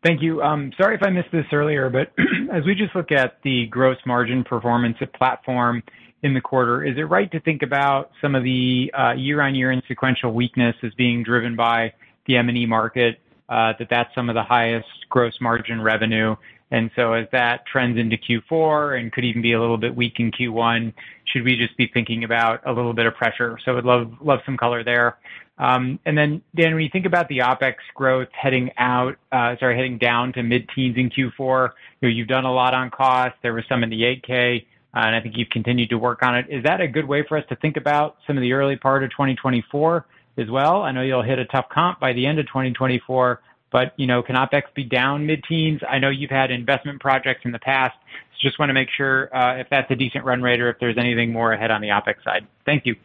Thank you. Um, sorry if I missed this earlier, but (clears throat) as we just look at the gross margin performance at Platform in the quarter, is it right to think about some of the uh, year-on-year and sequential weakness as being driven by the M&E market, uh, that that's some of the highest gross margin revenue? And so as that trends into Q4 and could even be a little bit weak in Q1, should we just be thinking about a little bit of pressure? So I'd love love some color there. Um, and then, Dan, when you think about the OpEx growth heading out, uh, sorry, heading down to mid-teens in Q4, you know, you've done a lot on cost. There was some in the 8-K, and I think you've continued to work on it. Is that a good way for us to think about some of the early part of 2024 as well? I know you'll hit a tough comp by the end of 2024, but, you know, can OpEx be down mid-teens? I know you've had investment projects in the past. Just wanna make sure uh, if that's a decent run rate or if there's anything more ahead on the OpEx side. Thank you.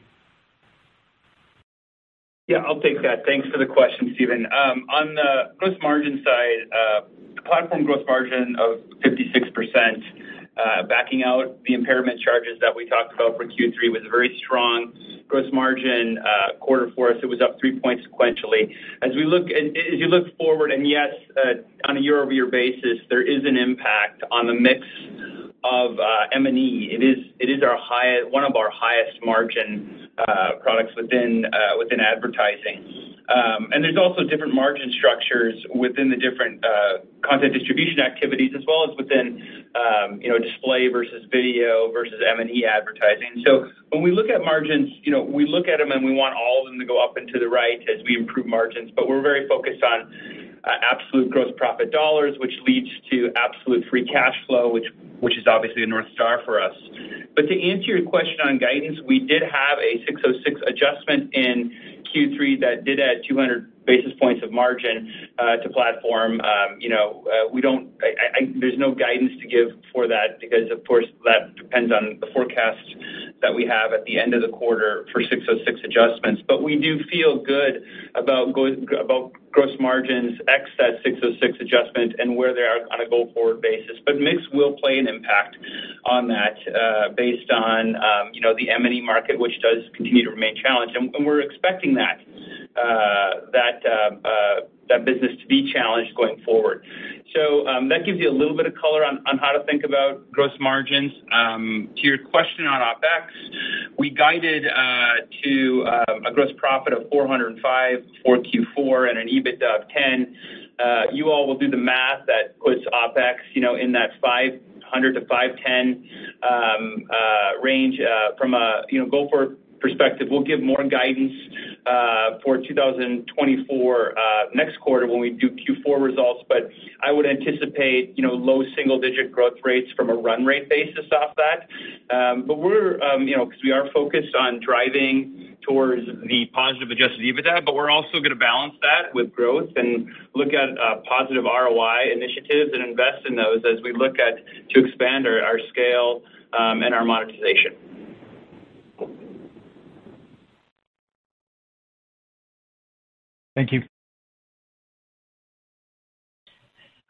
Yeah, I'll take that. Thanks for the question, Steven. Um, on the gross margin side, uh, the Platform gross margin of 56%, Uh, backing out the impairment charges that we talked about for Q3 was a very strong gross margin uh, quarter for us. It was up 3 points sequentially. As we look as as you look forward, and yes, uh, on a year-over-year basis, there is an impact on the mix of uh, M&E. It is one of our highest margin uh, products uh, within advertising. Um and there's also different margin structures within the different content distribution activities, as well as within, um, you know, display versus video versus M&E advertising. So when we look at margins, you know, we look at them, and we want all of them to go up and to the right as we improve margins, but we're very focused on Uh, absolute gross profit dollars, which leads to absolute free cash flow, which which is obviously a North Star for us. But to answer your question on guidance, we did have a 606 adjustment in Q3 that did add 200 basis points of margin uh, to Platform. Um, you know, uh we don't there's no guidance to give for that because, of course, that depends on the forecast that we have at the end of the quarter for 606 adjustments. But we do feel good about about gross margins, ex that 606 adjustment and where they are on a go-forward basis. But mix will play an impact on that, uh, based on, um, you know, the M&E market, which does continue to remain challenged. And we're expecting that Uh, that um, uh, that business to be challenged going forward. So um that gives you a little bit of color on how to think about gross margins. Um, to your question on OpEx, we guided uh, to um, a gross profit of 405 for Q4 and an EBITDA of $10. You all will do the math that puts OpEx, you know, in that $500-$510 range. From a, you know, go-forward perspective, we'll give more guidance uh, for 2024 uh, next quarter when we do Q4 results. But I would anticipate, you know, low single-digit growth rates from a run rate basis off that. Um, but we're, um, you know, because we are focused on driving towards the positive adjusted EBITDA, but we're also gonna balance that with growth and look at uh, positive ROI initiatives and invest in those as we look at to expand our scale um, and our monetization. Thank you.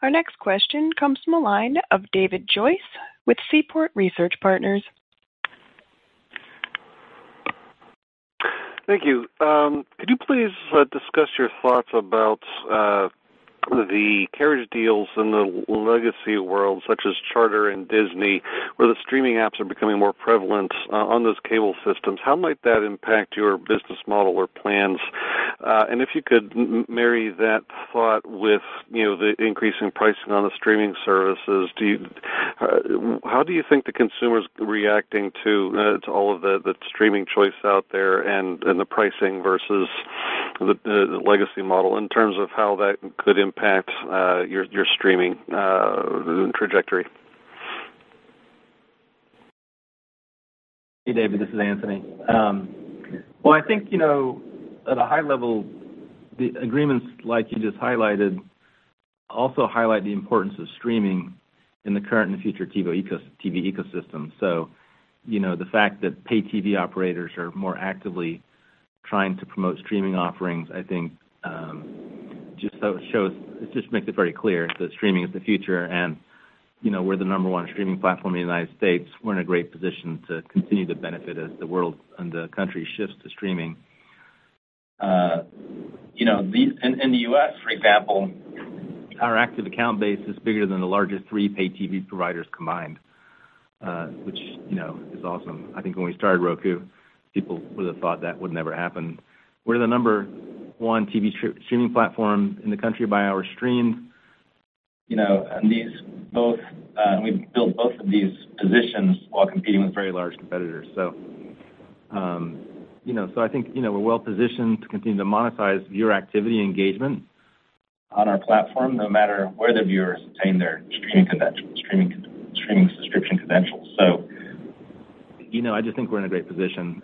Our next question comes from the line of David Joyce with Seaport Research Partners. Thank you. Um, could you please uh, discuss your thoughts about uh, the carriage deals in the legacy world, such as Charter and Disney, where the streaming apps are becoming more prevalent uh, on those cable systems? How might that impact your business model or plans? Uh, and if you could marry that thought with, you know, the increasing pricing on the streaming services, do uh, how do you think the consumer's reacting to to all of the the streaming choice out there and the pricing versus the legacy model in terms of how that could impact Uh, your streaming uh, trajectory? Hey, David, this is Anthony. Um, well, I think, you know, at a high level, the agreements like you just highlighted also highlight the importance of streaming in the current and future TV ecosystem. So, you know, the fact that pay TV operators are more actively trying to promote streaming offerings, I think, um, it just makes it very clear that streaming is the future. And you know, we're the number one streaming platform in the United States. We're in a great position to continue to benefit as the world and the country shifts to streaming. Uh, you know, in the U.S., for example, our active account base is bigger than the largest three pay TV providers combined, uh, which, you know, is awesome. I think when we started Roku, people would have thought that would never happen. We're the number one TV streaming platform in the country by hours streamed. You know, and these both, we've built both of these positions while competing with very large competitors. So um you know, so I think, you know, we're well positioned to continue to monetize viewer activity engagement on our platform, no matter where the viewers obtain their streaming subscription credentials. So you know, I just think we're in a great position.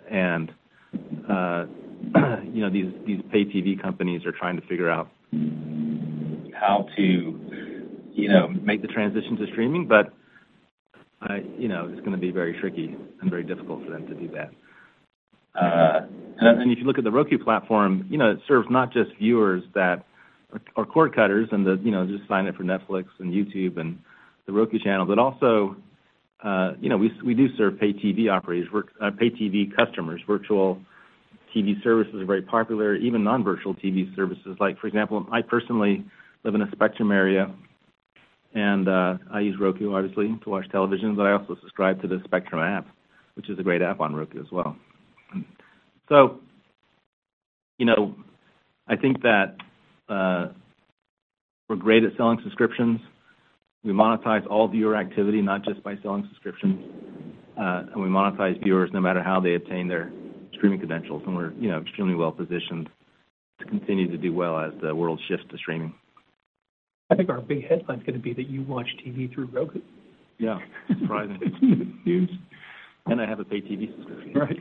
(clears throat) You know, these pay TV companies are trying to figure out how to, you know, make the transition to streaming. But, uh, you know, it's gonna be very tricky and very difficult for them to do that. Uh and if you look at the Roku platform, you know, it serves not just viewers that are cord cutters and the, you know, just sign up for Netflix and YouTube and The Roku Channel, but also, uh, you know, we do serve pay TV operators, uh, pay TV customers. Virtual TV services are very popular, even non-virtual TV services. Like, for example, I personally live in a Spectrum area, and I use Roku, obviously, to watch television, but I also subscribe to the Spectrum app, which is a great app on Roku as well. So, you know, I think that we're great at selling subscriptions. We monetize all viewer activity, not just by selling subscriptions. Uh, and we monetize viewers no matter how they obtain their streaming credentials. And we're, you know, extremely well positioned to continue to do well as the world shifts to streaming. I think our big headline is gonna be that you watch TV through Roku. Yeah. Surprising. (laughs) It's huge. I have a pay TV subscription. Right.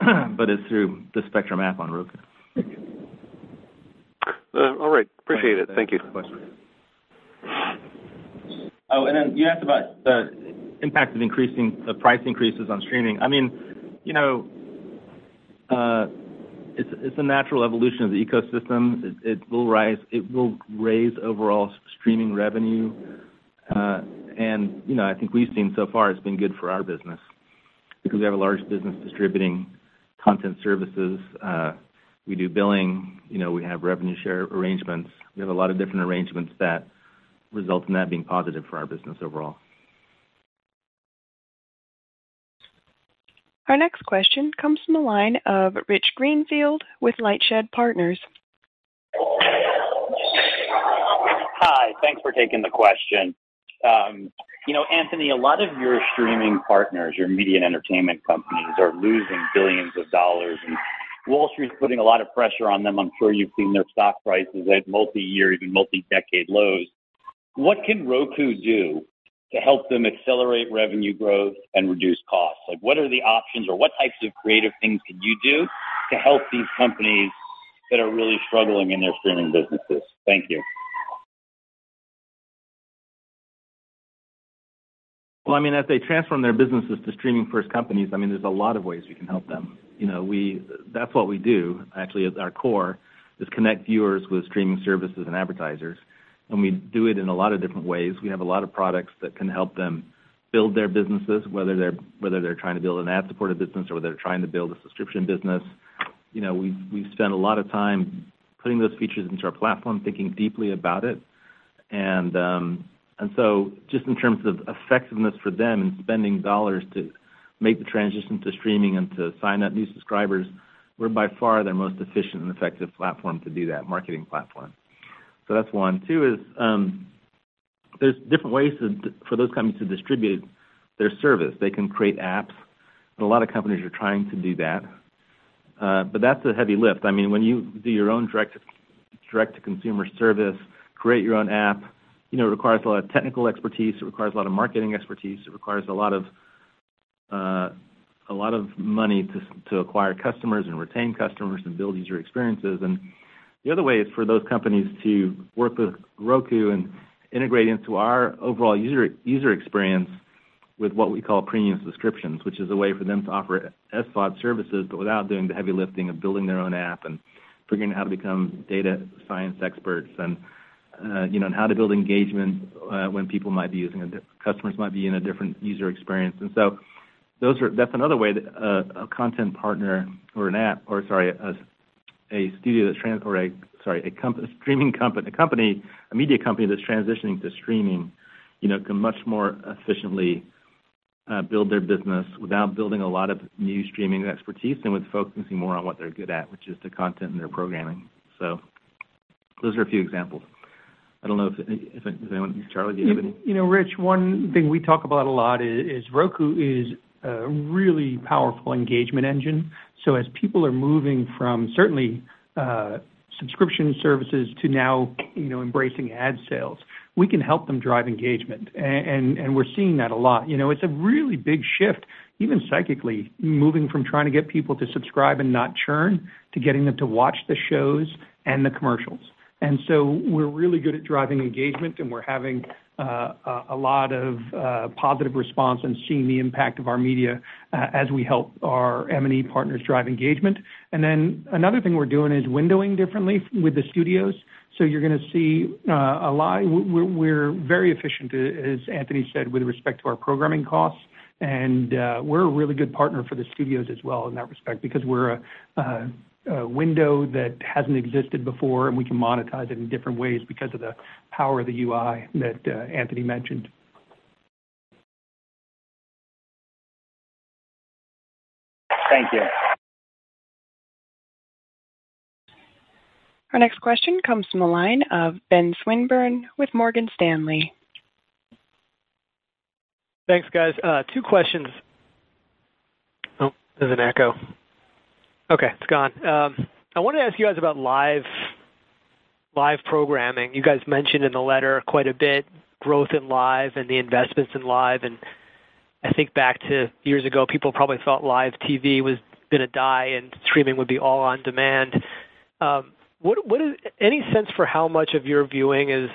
(clears throat) But it's through the Spectrum app on Roku. Uh, all right. Appreciate it. Thank you. Oh, and then you asked about the impact of increasing the price increases on streaming. I mean, you know, it's a natural evolution of the ecosystem. It it will rise it will raise overall streaming revenue. Uh and you know, I think we've seen so far it's been good for our business because we have a large business distributing content services. We do billing. You know, we have revenue share arrangements. We have a lot of different arrangements that result in that being positive for our business overall. Our next question comes from the line of Rich Greenfield with LightShed Partners. Hi. Thanks for taking the question. Um, you know, Anthony, a lot of your streaming partners, your media and entertainment companies, are losing billions of dollars, and Wall Street's putting a lot of pressure on them. I'm sure you've seen their stock prices at multi-year, even multi-decade lows. What can Roku do to help them accelerate revenue growth and reduce costs? Like, what are the options or what types of creative things can you do to help these companies that are really struggling in their streaming businesses? Thank you. Well, I mean, as they transform their businesses to streaming-first companies, I mean, there's a lot of ways we can help them. You know, we that's what we do, actually, at our core, is connect viewers with streaming services and advertisers, and we do it in a lot of different ways. We have a lot of products that can help them build their businesses, whether they're whether they're trying to build an ad-supported business or whether they're trying to build a subscription business. You know, we've we've spent a lot of time putting those features into our platform, thinking deeply about it. And um, and so just in terms of effectiveness for them in spending dollars to make the transition to streaming and to sign up new subscribers, we're by far their most efficient and effective platform to do that, marketing platform. So that's one. Two is, there's different ways for those companies to distribute their service. They can create apps, and a lot of companies are trying to do that. Uh, but that's a heavy lift. I mean, when you do your own direct-to-consumer service, create your own app, you know, it requires a lot of technical expertise. It requires a lot of marketing expertise. It requires a lot of uh, a lot of money to to acquire customers and retain customers and build user experiences. The other way is for those companies to work with Roku and integrate into our overall user user experience with what we call premium subscriptions, which is a way for them to offer SVOD services, but without doing the heavy lifting of building their own app and figuring out how to become data science experts and, uh, you know, and how to build engagement uh, when people might be using a, customers might be in a different user experience. And so, those are that's another way that uh, a content partner or an app or sorry, a streaming company, a company a media company that's transitioning to streaming, you know, can much more efficiently uh, build their business without building a lot of new streaming expertise and with focusing more on what they're good at, which is the content and their programming. So those are a few examples. I don't know if if anyone. Charlie, do you have any? You know, Rich, one thing we talk about a lot is Roku is a really powerful engagement engine. So as people are moving from certainly uh, subscription services to now, you know, embracing ad sales, we can help them drive engagement. and And we're seeing that a lot. You know, it's a really big shift, even psychically, moving from trying to get people to subscribe and not churn to getting them to watch the shows and the commercials. And so we're really good at driving engagement, and we're having uh, a lot of uh, positive response and seeing the impact of our media uh, as we help our M&E partners drive engagement. And then another thing we're doing is windowing differently with the studios. So you're gonna see a lot. We're very efficient, as Anthony said, with respect to our programming costs. And we're a really good partner for the studios as well in that respect because we're a window that hasn't existed before, and we can monetize it in different ways because of the power of the UI that uh, Anthony mentioned. Thank you. Our next question comes from the line of Ben Swinburne with Morgan Stanley. Thanks, guys. Uh, two questions. Oh, there's an echo. Okay, it's gone. Um, I wanted to ask you guys about live programming. You guys mentioned in the letter quite a bit growth in live and the investments in live. And I think back to years ago, people probably thought live TV was gonna die and streaming would be all on demand. Um, any sense for how much of your viewing is,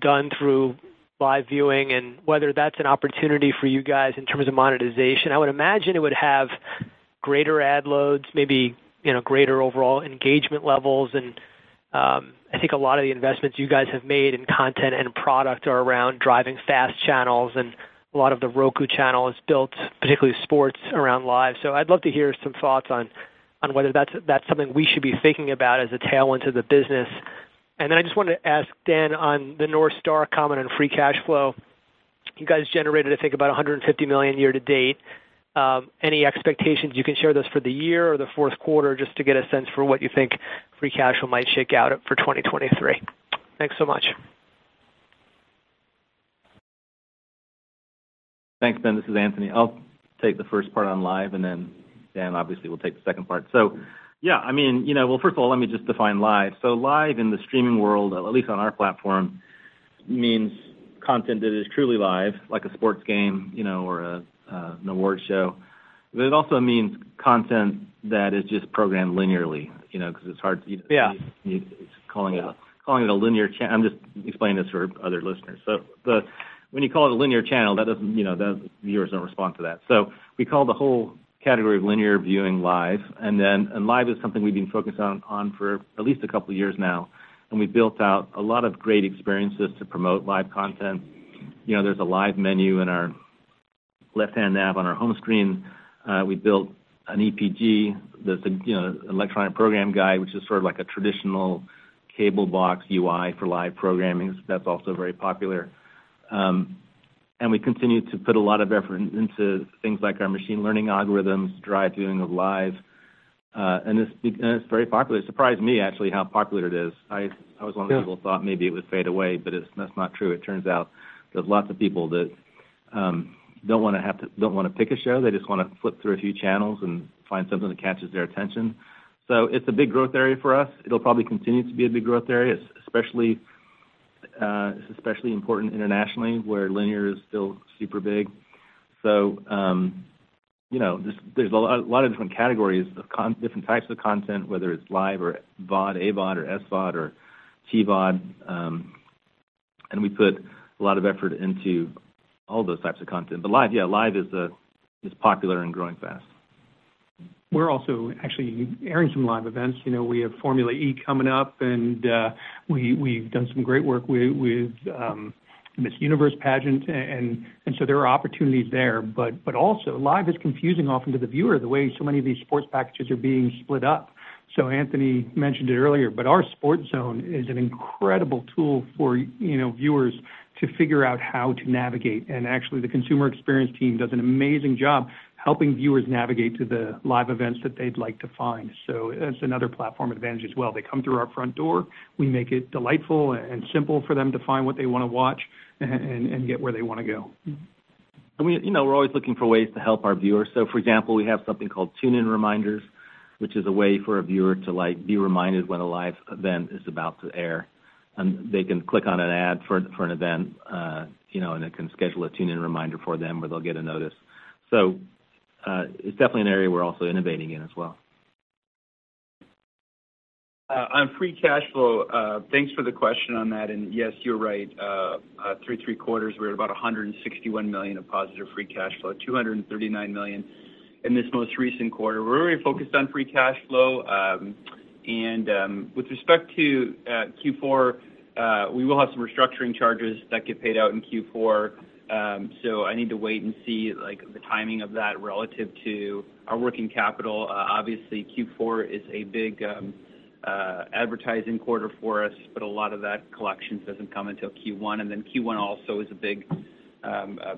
done through live viewing and whether that's an opportunity for you guys in terms of monetization? I would imagine it would have greater ad loads, maybe, you know, greater overall engagement levels. And um I think a lot of the investments you guys have made in content and product are around driving FAST channels, and a lot of The Roku Channel is built, particularly sports, around live. So I'd love to hear some thoughts on on whether that's that's something we should be thinking about as a tailwind to the business. And then I just wanted to ask Dan on the North Star comment on free cash flow. You guys generated, I think, about 150 million year to date. Um, any expectations you can share with us for the year or the fourth quarter, just to get a sense for what you think free cash flow might shake out for 2023? Thanks so much. Thanks, Ben. This is Anthony. I'll take the first part on live, and then Dan obviously will take the second part. So yeah, I mean, you know, well, first of all, let me just define live. So live in the streaming world, at least on our platform, means content that is truly live, like a sports game, you know, or Uh, an award show. But it also means content that is just programmed linearly, you know, because it's hard to. Yeah. Calling it a linear channel. I'm just explaining this for other listeners. So when you call it a linear channel, that doesn't, you know, the viewers don't respond to that. So we call the whole category of linear viewing live. And then, and live is something we've been focused on for at least a couple of years now, and we've built out a lot of great experiences to promote live content. You know, there's a live menu in our left-hand nav on our home screen. Uh, we built an EPG that's a, you know, electronic program guide, which is sort of like a traditional cable box UI for live programming. That's also very popular. Um and we continue to put a lot of effort into things like our machine learning algorithms, drive viewing of live. Uh, and it's very popular. It surprised me actually how popular it is. I was one of the people who thought maybe it would fade away, but that's not true. It turns out there's lots of people that um, don't wanna have to don't want to pick a show. They just wanna flip through a few channels and find something that catches their attention. So it's a big growth area for us. It'll probably continue to be a big growth area, it's especially important internationally, where linear is still super big. So um, you know, there's a lot of different categories of con- different types of content, whether it's live or VOD, AVOD or SVOD or TVOD. Um, and we put a lot of effort into all those types of content. But live, yeah, live uh, is popular and growing fast. We're also actually airing some live events. You know, we have Formula E coming up, and uh, we've done some great work with um, Miss Universe pageant. And so there are opportunities there. But also live is confusing often to the viewer, the way so many of these sports packages are being split up. So Anthony mentioned it earlier, but our Sports Zone is an incredible tool for, you know, viewers to figure out how to navigate. And actually, the consumer experience team does an amazing job helping viewers navigate to the live events that they'd like to find. So that's another platform advantage as well. They come through our front door. We make it delightful and simple for them to find what they wanna watch and get where they wanna go. We, you know, we're always looking for ways to help our viewers. So, for example, we have something called tune-in reminders, which is a way for a viewer to, like, be reminded when a live event is about to air. And they can click on an ad for an event, uh, you know, and it can schedule a tune-in reminder for them, where they'll get a notice. So, uh, it's definitely an area we're also innovating in as well. Uh, on free cash flow, thanks for the question on that. And yes, you're right. Through three quarters, we're at about 161 million of positive free cash flow, 239 million in this most recent quarter. We're very focused on free cash flow. Um, Um, with respect to uh, Q4, uh, we will have some restructuring charges that get paid out in Q4. Um, so I need to wait and see, like, the timing of that relative to our working capital. Uh, obviously, Q4 is a big um, advertising quarter for us, but a lot of that collections doesn't come until Q1. And then Q1 also is a big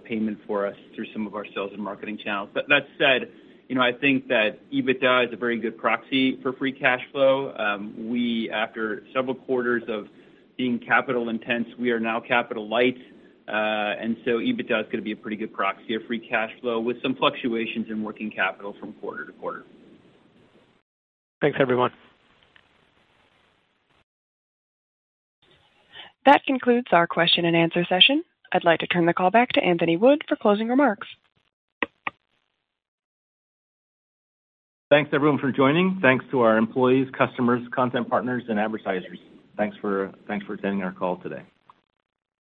payment for us through some of our sales and marketing channels. But that said, you know, I think that EBITDA is a very good proxy for free cash flow. We, after several quarters of being capital intense, we are now capital light. Uh and so EBITDA is gonna be a pretty good proxy of free cash flow with some fluctuations in working capital from quarter to quarter. Thanks, everyone. That concludes our question and answer session. I'd like to turn the call back to Anthony Wood for closing remarks. Thanks, everyone, for joining. Thanks to our employees, customers, content partners, and advertisers. Thanks for thanks for attending our call today.